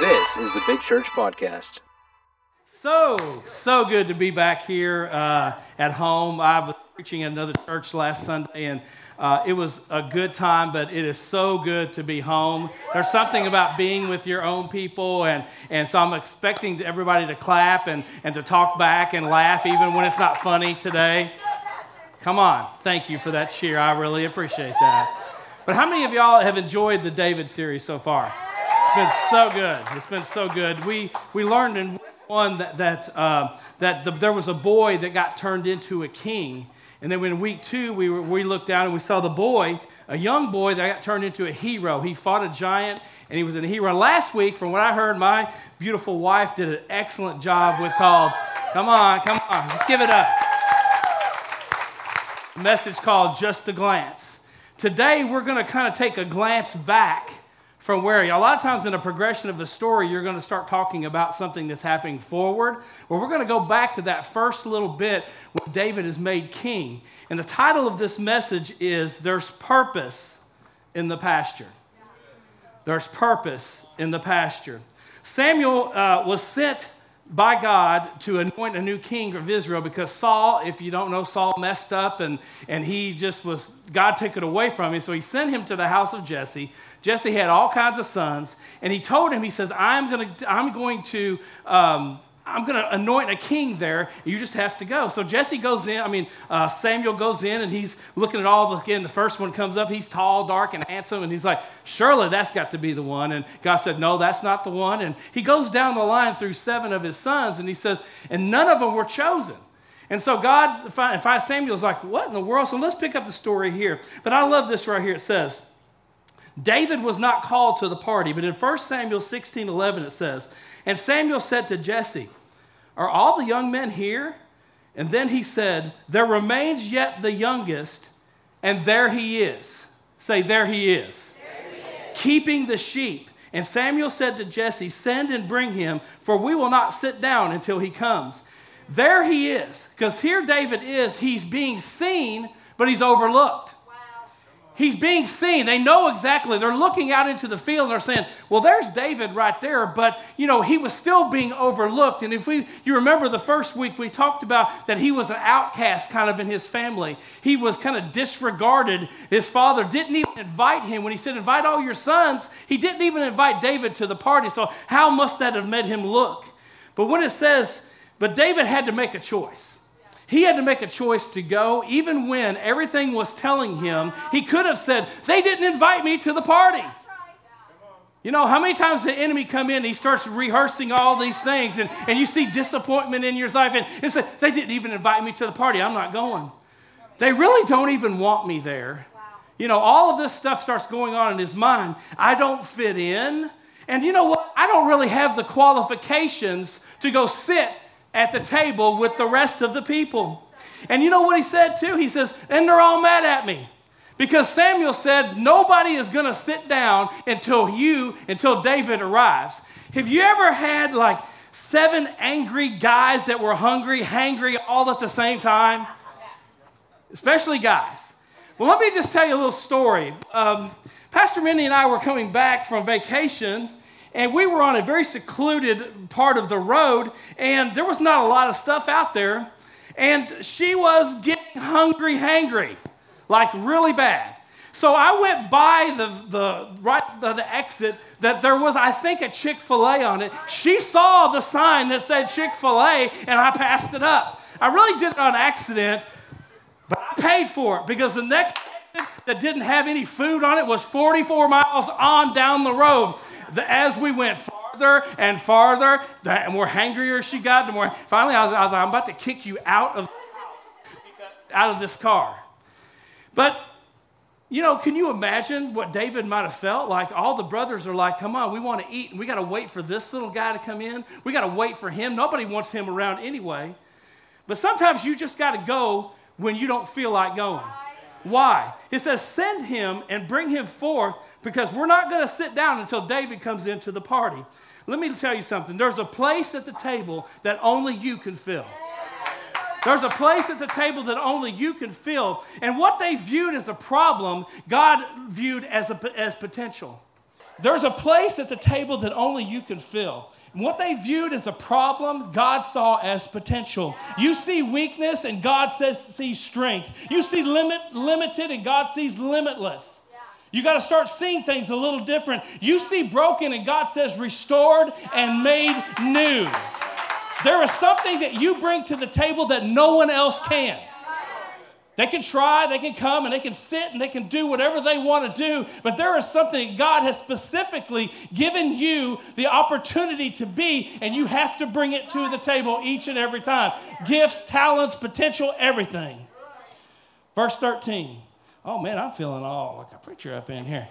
This is the Big Church Podcast. So, so good to be back here uh, at home. I was preaching at another church last Sunday, and uh, it was a good time, but it is so good to be home. There's something about being with your own people, and, and so I'm expecting everybody to clap and, and to talk back and laugh, even when it's not funny today. Come on. Thank you for that cheer. I really appreciate that. But how many of y'all have enjoyed the David series so far? It's been so good. It's been so good. We, we learned in week one that, that, uh, that the, there was a boy that got turned into a king. And then in week two, we, were, we looked down and we saw the boy, a young boy that got turned into a hero. He fought a giant and he was a hero. Last week, from what I heard, my beautiful wife did an excellent job with called, come on, come on, let's give it up. A message called Just a Glance. Today, we're going to kind of take a glance back from where a lot of times in a progression of a story, you're going to start talking about something that's happening forward. Well, we're going to go back to that first little bit when David is made king. And the title of this message is There's Purpose in the Pasture. There's purpose in the pasture. Samuel uh, was sent by God to anoint a new king of Israel because Saul, if you don't know, Saul messed up and, and he just was, God took it away from him. So he sent him to the house of Jesse. Jesse had all kinds of sons, and he told him, he says, I'm, gonna, I'm going to um, I'm going to anoint a king there. You just have to go. So Jesse goes in. I mean, uh, Samuel goes in and he's looking at all the, again, the first one comes up. He's tall, dark, and handsome. And he's like, surely that's got to be the one. And God said, no, that's not the one. And he goes down the line through seven of his sons and he says, and none of them were chosen. And so God, I Samuel's like, what in the world? So let's pick up the story here. But I love this right here. It says, David was not called to the party, but in 1 Samuel 16 11 it says, And Samuel said to Jesse, are all the young men here? And then he said, There remains yet the youngest, and there he is. Say, There he is. There he is. Keeping the sheep. And Samuel said to Jesse, Send and bring him, for we will not sit down until he comes. There he is. Because here David is, he's being seen, but he's overlooked. He's being seen. They know exactly. They're looking out into the field and they're saying, well, there's David right there, but you know, he was still being overlooked. And if we you remember the first week we talked about that he was an outcast kind of in his family. He was kind of disregarded. His father didn't even invite him when he said, invite all your sons. He didn't even invite David to the party. So how must that have made him look? But when it says, but David had to make a choice. He had to make a choice to go, even when everything was telling him. He could have said, They didn't invite me to the party. You know, how many times the enemy come in, he starts rehearsing all these things, and, and you see disappointment in your life, and, and say, They didn't even invite me to the party. I'm not going. They really don't even want me there. You know, all of this stuff starts going on in his mind. I don't fit in. And you know what? I don't really have the qualifications to go sit at the table with the rest of the people. And you know what he said too? He says, and they're all mad at me. Because Samuel said, nobody is going to sit down until you, until David arrives. Have you ever had like seven angry guys that were hungry, hangry all at the same time? Especially guys. Well, let me just tell you a little story. Um, Pastor Minnie and I were coming back from vacation and we were on a very secluded part of the road, and there was not a lot of stuff out there. And she was getting hungry, hangry, like really bad. So I went by the, the right the, the exit that there was, I think, a Chick fil A on it. She saw the sign that said Chick fil A, and I passed it up. I really did it on accident, but I paid for it because the next exit that didn't have any food on it was 44 miles on down the road the, as we went farther and farther, the more hangrier she got, the more. Finally, I was, I was like, I'm about to kick you out of out of this car. But you know, can you imagine what David might have felt? Like all the brothers are like, come on, we want to eat, and we got to wait for this little guy to come in. We got to wait for him. Nobody wants him around anyway. But sometimes you just got to go when you don't feel like going. Why? It says, send him and bring him forth because we're not going to sit down until David comes into the party. Let me tell you something. There's a place at the table that only you can fill. There's a place at the table that only you can fill. And what they viewed as a problem, God viewed as, a, as potential. There's a place at the table that only you can fill. What they viewed as a problem, God saw as potential. You see weakness, and God says sees strength. You see limit, limited, and God sees limitless. You got to start seeing things a little different. You see broken, and God says restored and made new. There is something that you bring to the table that no one else can. They can try, they can come, and they can sit and they can do whatever they want to do, but there is something God has specifically given you the opportunity to be, and you have to bring it to the table each and every time. Gifts, talents, potential, everything. Verse 13. Oh man, I'm feeling all like a preacher up in here.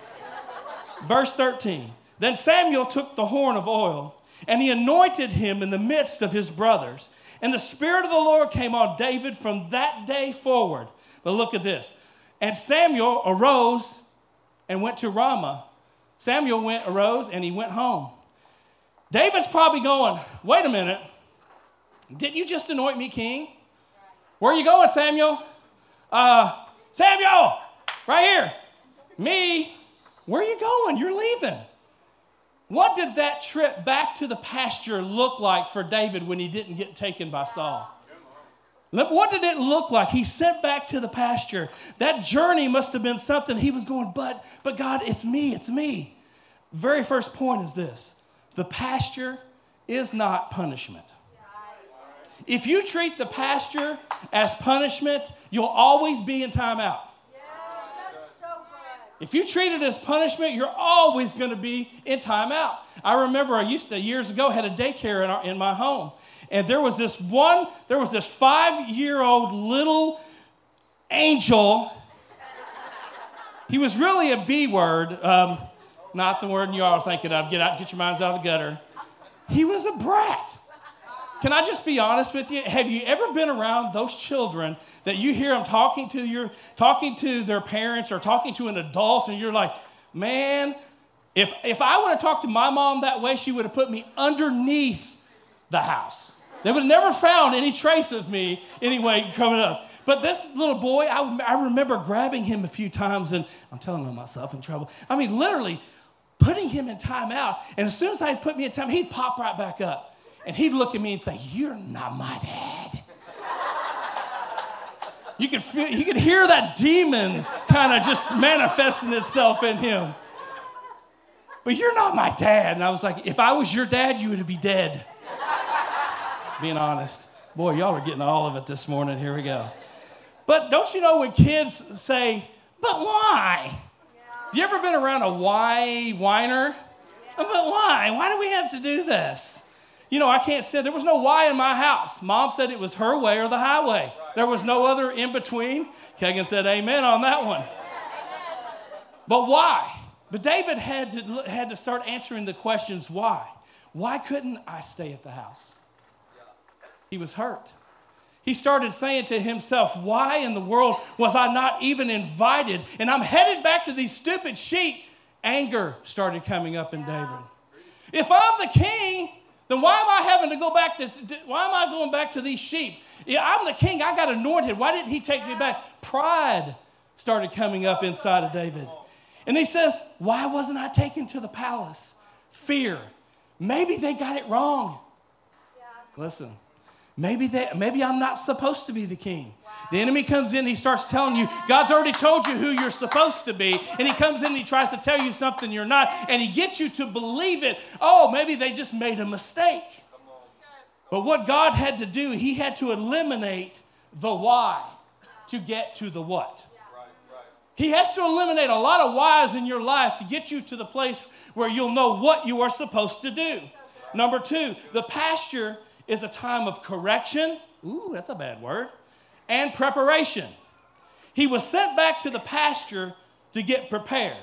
Verse 13. Then Samuel took the horn of oil and he anointed him in the midst of his brothers. And the Spirit of the Lord came on David from that day forward. But look at this. And Samuel arose and went to Ramah. Samuel went, arose, and he went home. David's probably going, wait a minute. Didn't you just anoint me king? Where are you going, Samuel? Uh, Samuel, right here. Me, where are you going? You're leaving. What did that trip back to the pasture look like for David when he didn't get taken by Saul? What did it look like? He sent back to the pasture. That journey must have been something he was going, but, but God, it's me, it's me. Very first point is this the pasture is not punishment. If you treat the pasture as punishment, you'll always be in timeout. If you treat it as punishment, you're always going to be in timeout. I remember I used to years ago had a daycare in, our, in my home, and there was this one, there was this five year old little angel. He was really a B word, um, not the word you all are thinking of. Get out, get your minds out of the gutter. He was a brat. Can I just be honest with you? Have you ever been around those children that you hear them talking to your talking to their parents or talking to an adult and you're like, "Man, if if I would have talked to my mom that way, she would have put me underneath the house. They would have never found any trace of me anyway coming up. But this little boy, I, I remember grabbing him a few times and I'm telling him myself in trouble. I mean, literally putting him in timeout. And as soon as I put me in time, he'd pop right back up. And he'd look at me and say, You're not my dad. you could feel, you could hear that demon kind of just manifesting itself in him. But you're not my dad. And I was like, if I was your dad, you would be dead. Being honest. Boy, y'all are getting all of it this morning. Here we go. But don't you know when kids say, but why? Yeah. You ever been around a why whiner? Yeah. But why? Why do we have to do this? You know, I can't say there was no why in my house. Mom said it was her way or the highway. There was no other in between. Kagan said amen on that one. But why? But David had to, had to start answering the questions why. Why couldn't I stay at the house? He was hurt. He started saying to himself, Why in the world was I not even invited? And I'm headed back to these stupid sheep. Anger started coming up in David. If I'm the king, then why am I having to go back to, to, why am I going back to these sheep? Yeah, I'm the king, I got anointed. Why didn't he take me back? Pride started coming up inside of David. And he says, Why wasn't I taken to the palace? Fear. Maybe they got it wrong. Yeah. Listen, maybe, that maybe I'm not supposed to be the king. The enemy comes in, he starts telling you, God's already told you who you're supposed to be. And he comes in and he tries to tell you something you're not. And he gets you to believe it. Oh, maybe they just made a mistake. But what God had to do, he had to eliminate the why to get to the what. He has to eliminate a lot of whys in your life to get you to the place where you'll know what you are supposed to do. Number two, the pasture is a time of correction. Ooh, that's a bad word and preparation. He was sent back to the pasture to get prepared.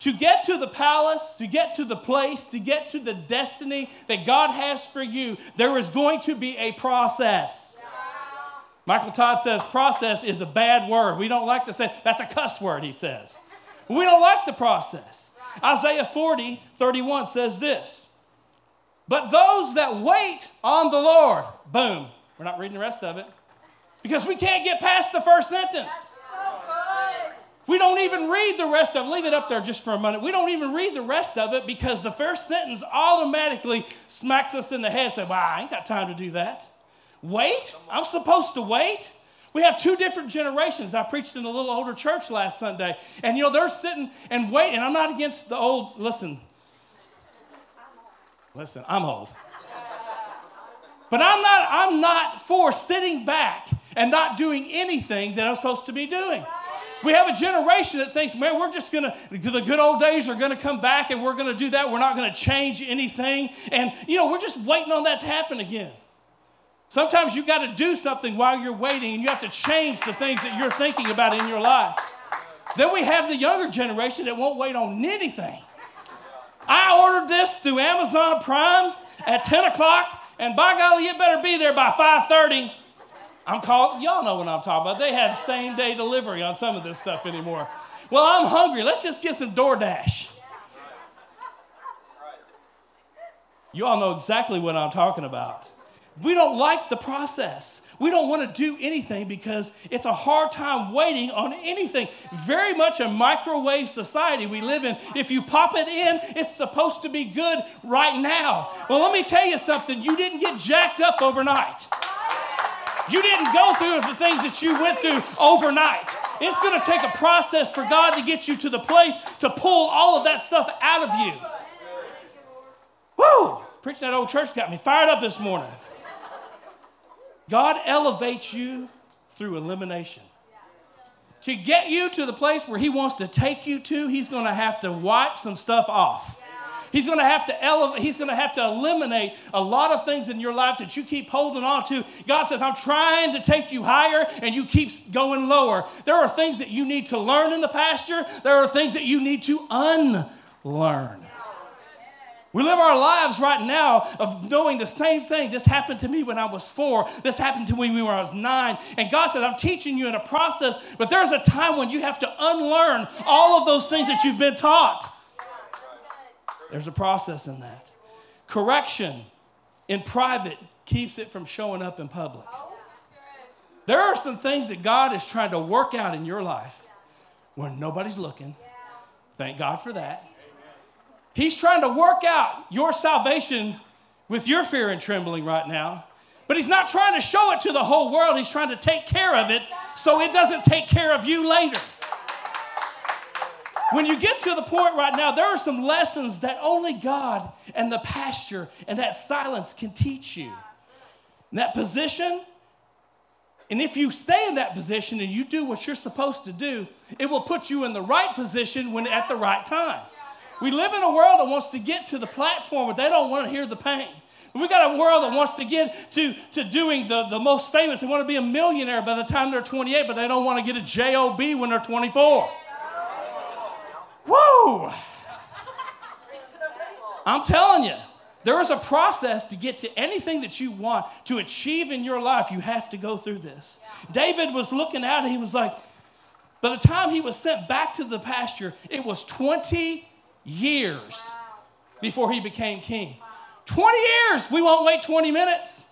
To get to the palace, to get to the place, to get to the destiny that God has for you, there is going to be a process. Michael Todd says process is a bad word. We don't like to say that's a cuss word, he says. We don't like the process. Isaiah 40, 31 says this. But those that wait on the Lord, boom, we're not reading the rest of it. Because we can't get past the first sentence. So We don't even read the rest of it. Leave it up there just for a minute. We don't even read the rest of it because the first sentence automatically smacks us in the head. and Say, "Wow, I ain't got time to do that." Wait? I'm supposed to wait? We have two different generations. I preached in a little older church last Sunday, and you know, they're sitting and waiting. I'm not against the old, listen, listen, I'm old. But I'm not, I'm not for sitting back and not doing anything that I'm supposed to be doing. We have a generation that thinks, man, we're just gonna, the good old days are gonna come back and we're gonna do that. We're not gonna change anything. And, you know, we're just waiting on that to happen again. Sometimes you got to do something while you're waiting and you have to change the things that you're thinking about in your life. Then we have the younger generation that won't wait on anything. I ordered this through Amazon Prime at 10 o'clock, and by golly, it better be there by 5:30. I'm called, y'all know what I'm talking about. They have same day delivery on some of this stuff anymore. Well, I'm hungry. Let's just get some DoorDash. You all know exactly what I'm talking about. We don't like the process. We don't want to do anything because it's a hard time waiting on anything. Very much a microwave society we live in. If you pop it in, it's supposed to be good right now. Well, let me tell you something. You didn't get jacked up overnight. You didn't go through the things that you went through overnight. It's going to take a process for God to get you to the place to pull all of that stuff out of you. Woo! Preaching that old church got me fired up this morning. God elevates you through elimination. To get you to the place where He wants to take you to, He's going to have to wipe some stuff off. He's going to have to elevate, he's going to have to eliminate a lot of things in your life that you keep holding on to. God says, I'm trying to take you higher and you keep going lower. There are things that you need to learn in the pasture. There are things that you need to unlearn. We live our lives right now of knowing the same thing. This happened to me when I was four. This happened to me when I was nine. And God said, I'm teaching you in a process, but there's a time when you have to unlearn all of those things that you've been taught. There's a process in that. Correction in private keeps it from showing up in public. There are some things that God is trying to work out in your life when nobody's looking. Thank God for that. He's trying to work out your salvation with your fear and trembling right now. But he's not trying to show it to the whole world. He's trying to take care of it so it doesn't take care of you later. When you get to the point right now, there are some lessons that only God and the pasture and that silence can teach you. In that position, and if you stay in that position and you do what you're supposed to do, it will put you in the right position when at the right time. We live in a world that wants to get to the platform, but they don't want to hear the pain. We got a world that wants to get to, to doing the, the most famous. They want to be a millionaire by the time they're 28, but they don't want to get a JOB when they're 24. Woo! I'm telling you, there is a process to get to anything that you want to achieve in your life. You have to go through this. David was looking out and he was like, by the time he was sent back to the pasture, it was 20 years before he became king. 20 years. We won't wait 20 minutes.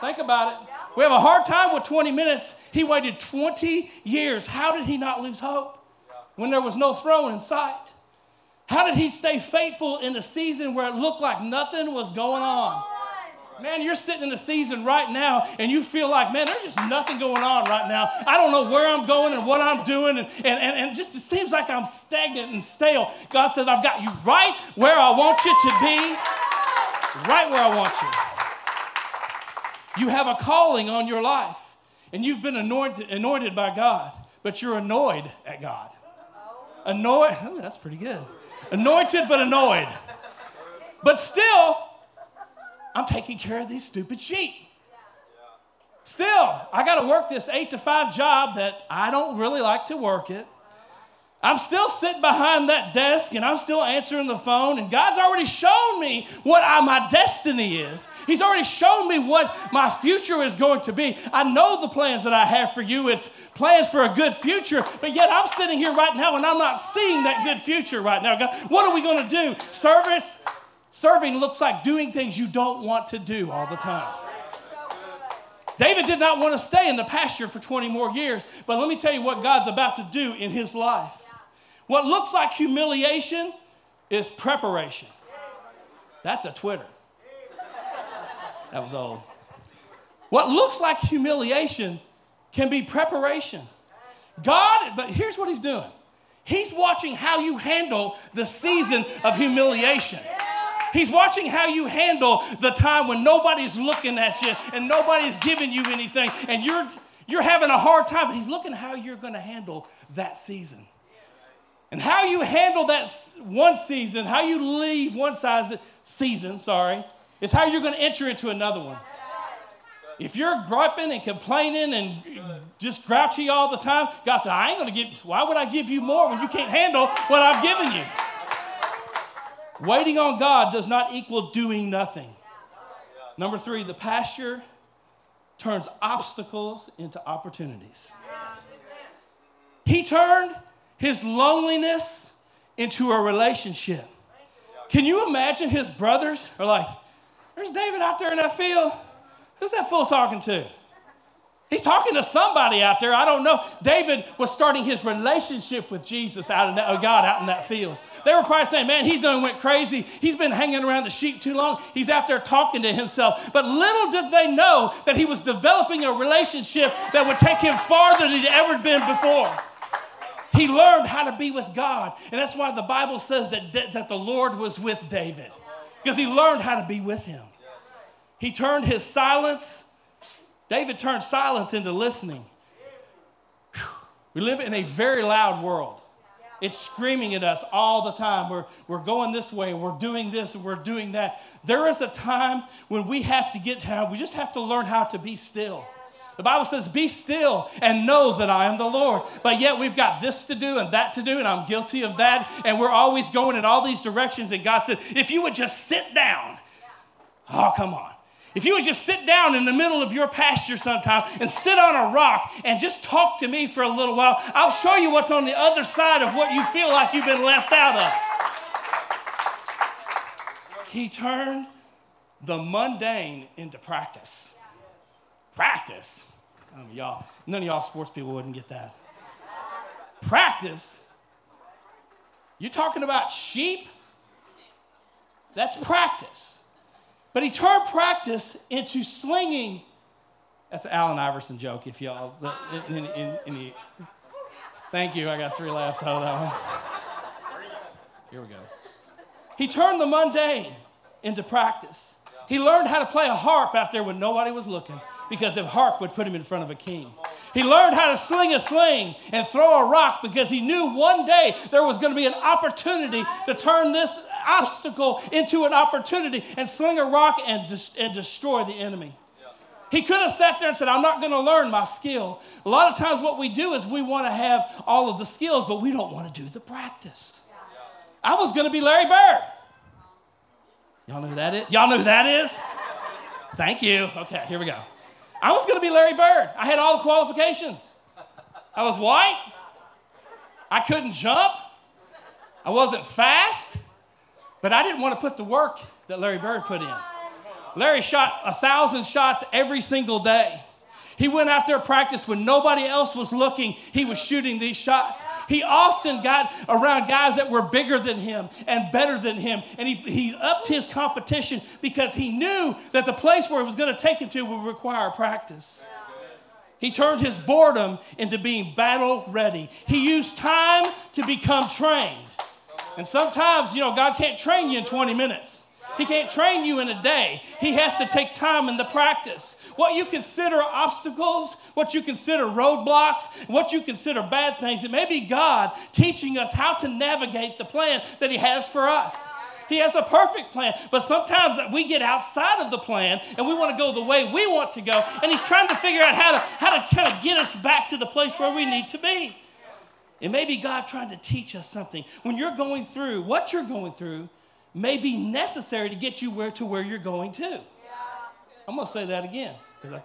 Think about it. We have a hard time with 20 minutes. He waited 20 years. How did he not lose hope when there was no throne in sight? How did he stay faithful in a season where it looked like nothing was going on? Man, you're sitting in the season right now and you feel like, man, there's just nothing going on right now. I don't know where I'm going and what I'm doing, and, and, and, and just it seems like I'm stagnant and stale. God says, I've got you right where I want you to be, right where I want you. You have a calling on your life, and you've been anointed, anointed by God, but you're annoyed at God. Annoyed, oh, that's pretty good. Anointed but annoyed. But still, I'm taking care of these stupid sheep. Still, I got to work this eight to five job that I don't really like to work it. I'm still sitting behind that desk and I'm still answering the phone, and God's already shown me what I, my destiny is. He's already shown me what my future is going to be. I know the plans that I have for you is plans for a good future, but yet I'm sitting here right now and I'm not seeing that good future right now. God, what are we going to do? Service Serving looks like doing things you don't want to do all the time. David did not want to stay in the pasture for 20 more years, but let me tell you what God's about to do in his life. What looks like humiliation is preparation. That's a Twitter. That was old. What looks like humiliation can be preparation. God, but here's what he's doing He's watching how you handle the season of humiliation. He's watching how you handle the time when nobody's looking at you and nobody's giving you anything and you're, you're having a hard time. He's looking how you're going to handle that season. And how you handle that one season, how you leave one size, season, sorry, is how you're going to enter into another one. If you're griping and complaining and just grouchy all the time, God said, I ain't going to give, why would I give you more when you can't handle what I've given you? Waiting on God does not equal doing nothing. Number three, the pasture turns obstacles into opportunities. He turned his loneliness into a relationship. Can you imagine his brothers are like, there's David out there in that field. Who's that fool talking to? He's talking to somebody out there. I don't know. David was starting his relationship with Jesus out in that, oh God out in that field. They were probably saying, man, he's done went crazy. He's been hanging around the sheep too long. He's out there talking to himself. But little did they know that he was developing a relationship that would take him farther than he'd ever been before. He learned how to be with God. And that's why the Bible says that, that the Lord was with David, because he learned how to be with him. He turned his silence David turned silence into listening. We live in a very loud world. It's screaming at us all the time. We're, we're going this way, we're doing this, and we're doing that. There is a time when we have to get down, we just have to learn how to be still. The Bible says, Be still and know that I am the Lord. But yet we've got this to do and that to do, and I'm guilty of that. And we're always going in all these directions. And God said, If you would just sit down, oh, come on. If you would just sit down in the middle of your pasture sometime and sit on a rock and just talk to me for a little while, I'll show you what's on the other side of what you feel like you've been left out of. He turned the mundane into practice. Practice? I mean, y'all, none of y'all sports people wouldn't get that. Practice? You're talking about sheep? That's practice. But he turned practice into slinging. That's an Allen Iverson joke, if y'all. In, in, in, in the, thank you. I got three laughs out of that one. Here we go. He turned the mundane into practice. He learned how to play a harp out there when nobody was looking because the harp would put him in front of a king. He learned how to sling a sling and throw a rock because he knew one day there was going to be an opportunity to turn this obstacle into an opportunity and sling a rock and, dis- and destroy the enemy. He could have sat there and said, I'm not going to learn my skill. A lot of times, what we do is we want to have all of the skills, but we don't want to do the practice. I was going to be Larry Bird. Y'all know who that is? Y'all know who that is? Thank you. Okay, here we go. I was going to be Larry Bird. I had all the qualifications. I was white. I couldn't jump. I wasn't fast. But I didn't want to put the work that Larry Bird put in. Larry shot a thousand shots every single day. He went out there practice when nobody else was looking. He was shooting these shots. He often got around guys that were bigger than him and better than him. And he, he upped his competition because he knew that the place where it was going to take him to would require practice. He turned his boredom into being battle ready. He used time to become trained. And sometimes, you know, God can't train you in 20 minutes. He can't train you in a day. He has to take time in the practice. What you consider obstacles, what you consider roadblocks, what you consider bad things, it may be God teaching us how to navigate the plan that He has for us. He has a perfect plan, but sometimes we get outside of the plan and we want to go the way we want to go, and He's trying to figure out how to, how to kind of get us back to the place where we need to be. It may be God trying to teach us something. When you're going through, what you're going through may be necessary to get you where to where you're going to. I'm going to say that again. I,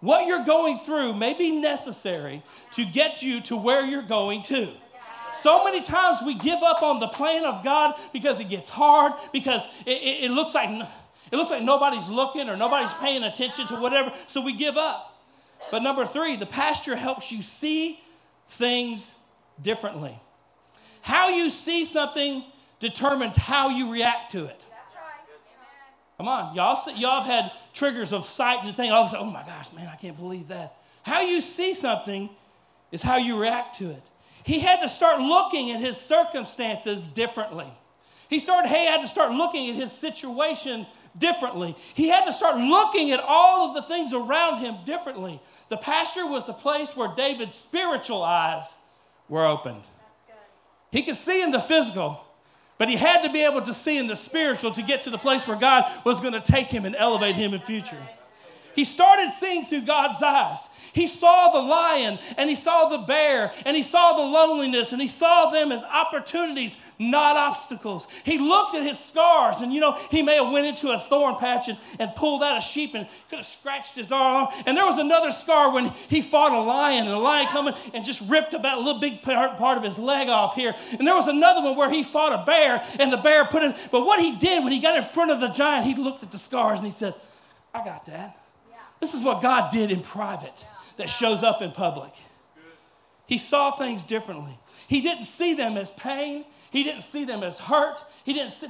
what you're going through may be necessary to get you to where you're going to. So many times we give up on the plan of God because it gets hard, because it, it, it looks like it looks like nobody's looking or nobody's paying attention to whatever, so we give up. But number three, the pasture helps you see things differently. How you see something determines how you react to it. Come on, y'all, y'all have had triggers of sight and thing. All of a sudden, oh my gosh, man, I can't believe that. How you see something is how you react to it. He had to start looking at his circumstances differently. He started, hey, he had to start looking at his situation differently. He had to start looking at all of the things around him differently. The pasture was the place where David's spiritual eyes were opened. He could see in the physical, but he had to be able to see in the spiritual to get to the place where God was going to take him and elevate him in future. He started seeing through God's eyes. He saw the lion and he saw the bear and he saw the loneliness and he saw them as opportunities, not obstacles. He looked at his scars and you know, he may have went into a thorn patch and, and pulled out a sheep and could have scratched his arm. And there was another scar when he fought a lion and the lion coming and just ripped about a little big part, part of his leg off here. And there was another one where he fought a bear and the bear put it, but what he did when he got in front of the giant, he looked at the scars and he said, I got that. This is what God did in private that shows up in public. He saw things differently. He didn't see them as pain, he didn't see them as hurt. He didn't see.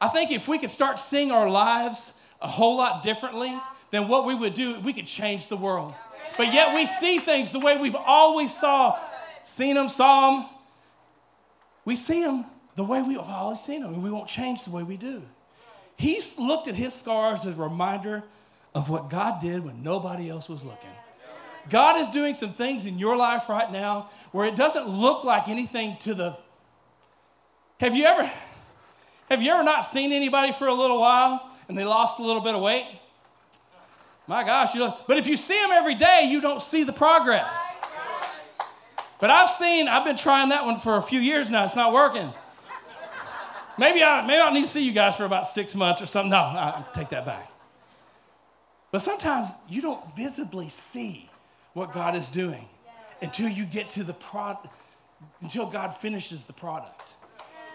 I think if we could start seeing our lives a whole lot differently than what we would do, we could change the world. But yet we see things the way we've always saw, seen them, saw them. We see them the way we've always seen them, and we won't change the way we do. He looked at his scars as a reminder of what God did when nobody else was looking. God is doing some things in your life right now where it doesn't look like anything to the Have you ever have you ever not seen anybody for a little while and they lost a little bit of weight? My gosh, you know, but if you see them every day, you don't see the progress. But I've seen, I've been trying that one for a few years now. It's not working. Maybe I, maybe I need to see you guys for about six months or something. No, I take that back. But sometimes you don't visibly see what God is doing until you get to the product, until God finishes the product.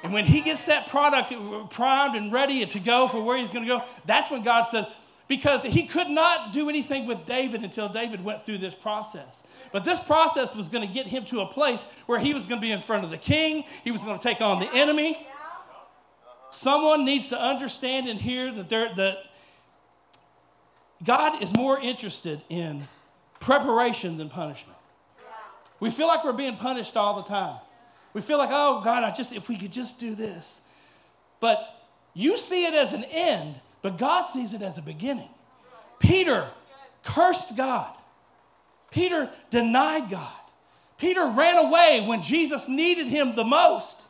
And when He gets that product primed and ready to go for where He's going to go, that's when God says, because He could not do anything with David until David went through this process. But this process was going to get him to a place where he was going to be in front of the king, he was going to take on the enemy. Someone needs to understand and hear that, there, that God is more interested in preparation than punishment. We feel like we're being punished all the time. We feel like, oh God, I just if we could just do this. But you see it as an end, but God sees it as a beginning. Peter cursed God. Peter denied God. Peter ran away when Jesus needed him the most.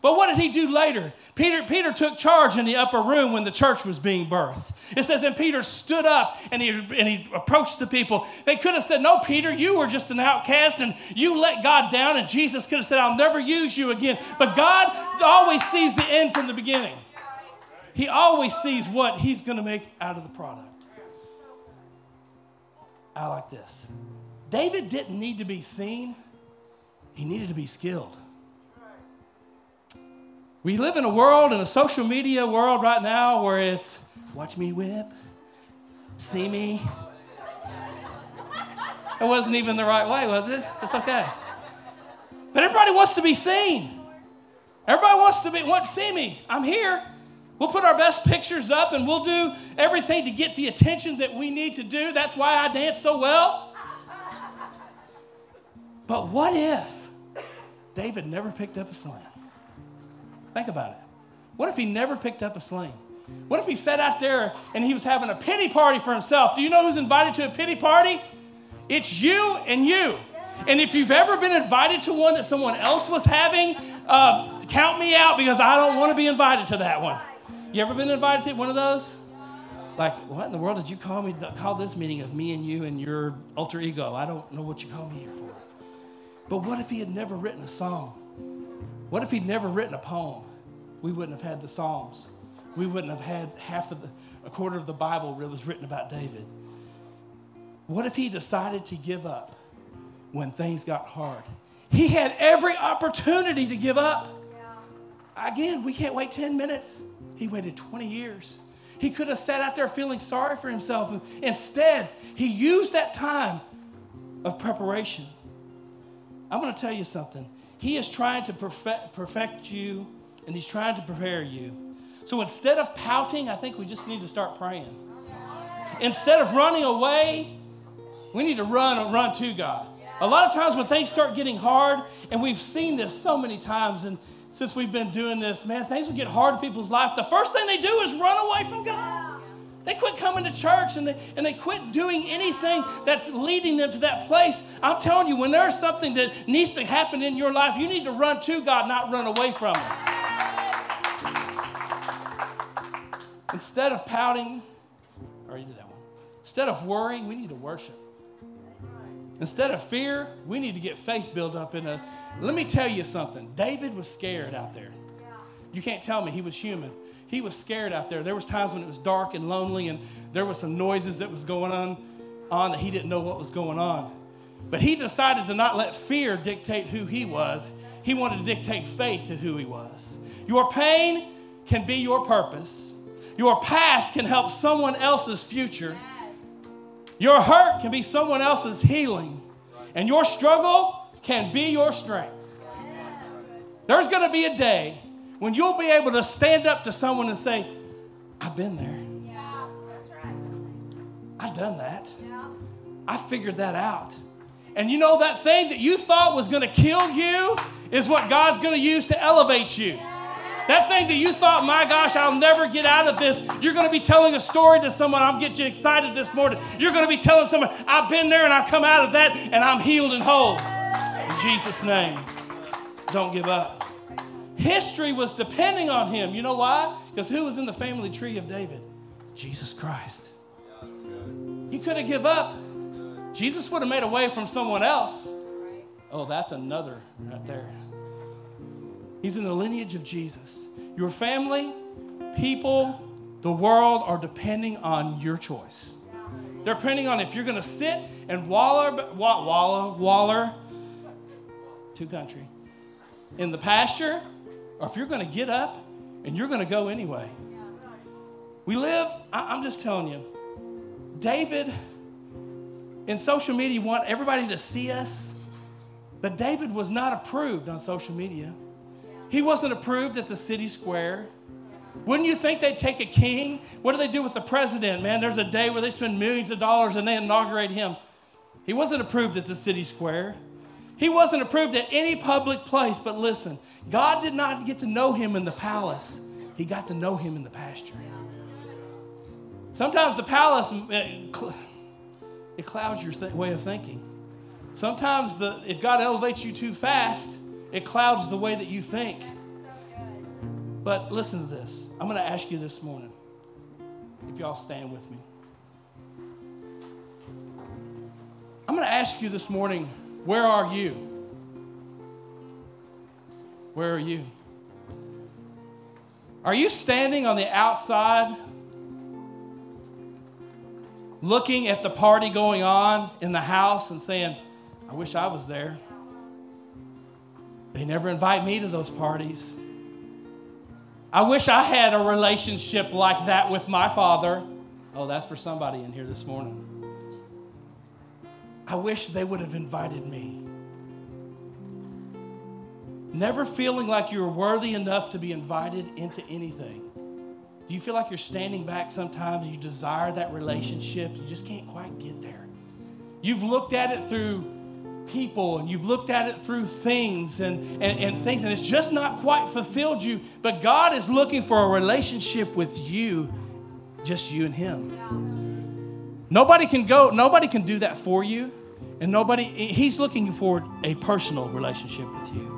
But what did he do later? Peter, Peter took charge in the upper room when the church was being birthed. It says, and Peter stood up and he, and he approached the people. They could have said, No, Peter, you were just an outcast and you let God down. And Jesus could have said, I'll never use you again. But God always sees the end from the beginning, He always sees what He's going to make out of the product. I like this. David didn't need to be seen, he needed to be skilled. We live in a world, in a social media world right now, where it's watch me whip, see me. It wasn't even the right way, was it? It's okay. But everybody wants to be seen. Everybody wants to be want to see me. I'm here. We'll put our best pictures up and we'll do everything to get the attention that we need to do. That's why I dance so well. But what if David never picked up a sling? Think about it. What if he never picked up a sling? What if he sat out there and he was having a pity party for himself? Do you know who's invited to a pity party? It's you and you. And if you've ever been invited to one that someone else was having, uh, count me out because I don't want to be invited to that one. You ever been invited to one of those? Like, what in the world did you call me? Call this meeting of me and you and your alter ego? I don't know what you call me here for. But what if he had never written a song? What if he'd never written a poem? We wouldn't have had the Psalms. We wouldn't have had half of the, a quarter of the Bible that was written about David. What if he decided to give up when things got hard? He had every opportunity to give up. Again, we can't wait 10 minutes. He waited 20 years. He could have sat out there feeling sorry for himself. Instead, he used that time of preparation. I'm going to tell you something. He is trying to perfect, perfect you, and he's trying to prepare you. So instead of pouting, I think we just need to start praying. Instead of running away, we need to run and run to God. A lot of times when things start getting hard, and we've seen this so many times, and since we've been doing this, man, things will get hard in people's life. The first thing they do is run away from God. They quit coming to church and they, and they quit doing anything that's leading them to that place. I'm telling you, when there's something that needs to happen in your life, you need to run to God, not run away from Him. Instead of pouting, or you did that one. Instead of worrying, we need to worship. Instead of fear, we need to get faith built up in us. Let me tell you something. David was scared out there. You can't tell me he was human. He was scared out there. There was times when it was dark and lonely and there was some noises that was going on, on that he didn't know what was going on. But he decided to not let fear dictate who he was. He wanted to dictate faith to who he was. Your pain can be your purpose. Your past can help someone else's future. Your hurt can be someone else's healing. And your struggle can be your strength. There's going to be a day when you'll be able to stand up to someone and say, I've been there. Yeah, that's right. I've done that. Yeah. I figured that out. And you know that thing that you thought was going to kill you is what God's going to use to elevate you. That thing that you thought, my gosh, I'll never get out of this. You're going to be telling a story to someone. I'm getting you excited this morning. You're going to be telling someone, I've been there and I come out of that and I'm healed and whole. In Jesus' name, don't give up. History was depending on him. You know why? Because who was in the family tree of David? Jesus Christ. He could have give up. Jesus would have made a way from someone else. Oh, that's another right there. He's in the lineage of Jesus. Your family, people, the world are depending on your choice. They're depending on if you're going to sit and waller, waller, waller, to country, in the pasture, or if you're going to get up and you're going to go anyway. We live, I- I'm just telling you, David, in social media, want everybody to see us, but David was not approved on social media. He wasn't approved at the city square. Wouldn't you think they'd take a king? What do they do with the president, man? There's a day where they spend millions of dollars and they inaugurate him. He wasn't approved at the city square. He wasn't approved at any public place, but listen, God did not get to know him in the palace. He got to know him in the pasture. Sometimes the palace, it cl- it clouds your th- way of thinking. Sometimes the, if God elevates you too fast, it clouds the way that you think. But listen to this. I'm going to ask you this morning, if y'all stand with me. I'm going to ask you this morning, where are you? Where are you? Are you standing on the outside looking at the party going on in the house and saying, I wish I was there? They never invite me to those parties. I wish I had a relationship like that with my father. Oh, that's for somebody in here this morning. I wish they would have invited me. Never feeling like you're worthy enough to be invited into anything. Do you feel like you're standing back sometimes? You desire that relationship, you just can't quite get there. You've looked at it through people and you've looked at it through things and, and, and things, and it's just not quite fulfilled you. But God is looking for a relationship with you, just you and Him. Nobody can go, nobody can do that for you. And nobody, He's looking for a personal relationship with you.